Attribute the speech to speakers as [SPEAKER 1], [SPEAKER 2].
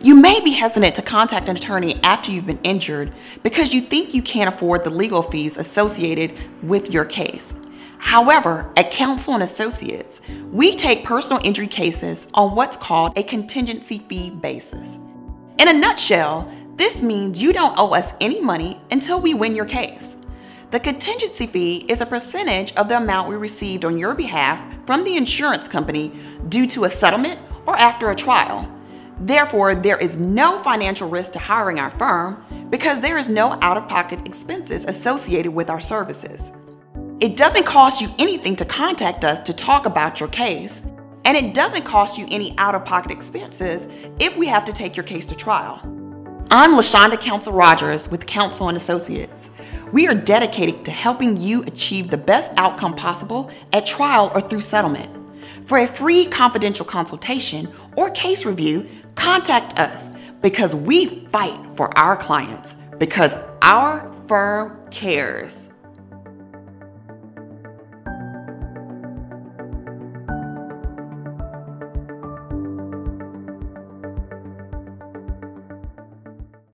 [SPEAKER 1] You may be hesitant to contact an attorney after you've been injured because you think you can't afford the legal fees associated with your case. However, at Council and Associates, we take personal injury cases on what's called a contingency fee basis. In a nutshell, this means you don't owe us any money until we win your case. The contingency fee is a percentage of the amount we received on your behalf from the insurance company due to a settlement or after a trial. Therefore, there is no financial risk to hiring our firm because there is no out of pocket expenses associated with our services. It doesn't cost you anything to contact us to talk about your case, and it doesn't cost you any out of pocket expenses if we have to take your case to trial. I'm LaShonda Council Rogers with Council and Associates. We are dedicated to helping you achieve the best outcome possible at trial or through settlement. For a free confidential consultation or case review, contact us because we fight for our clients because our firm cares.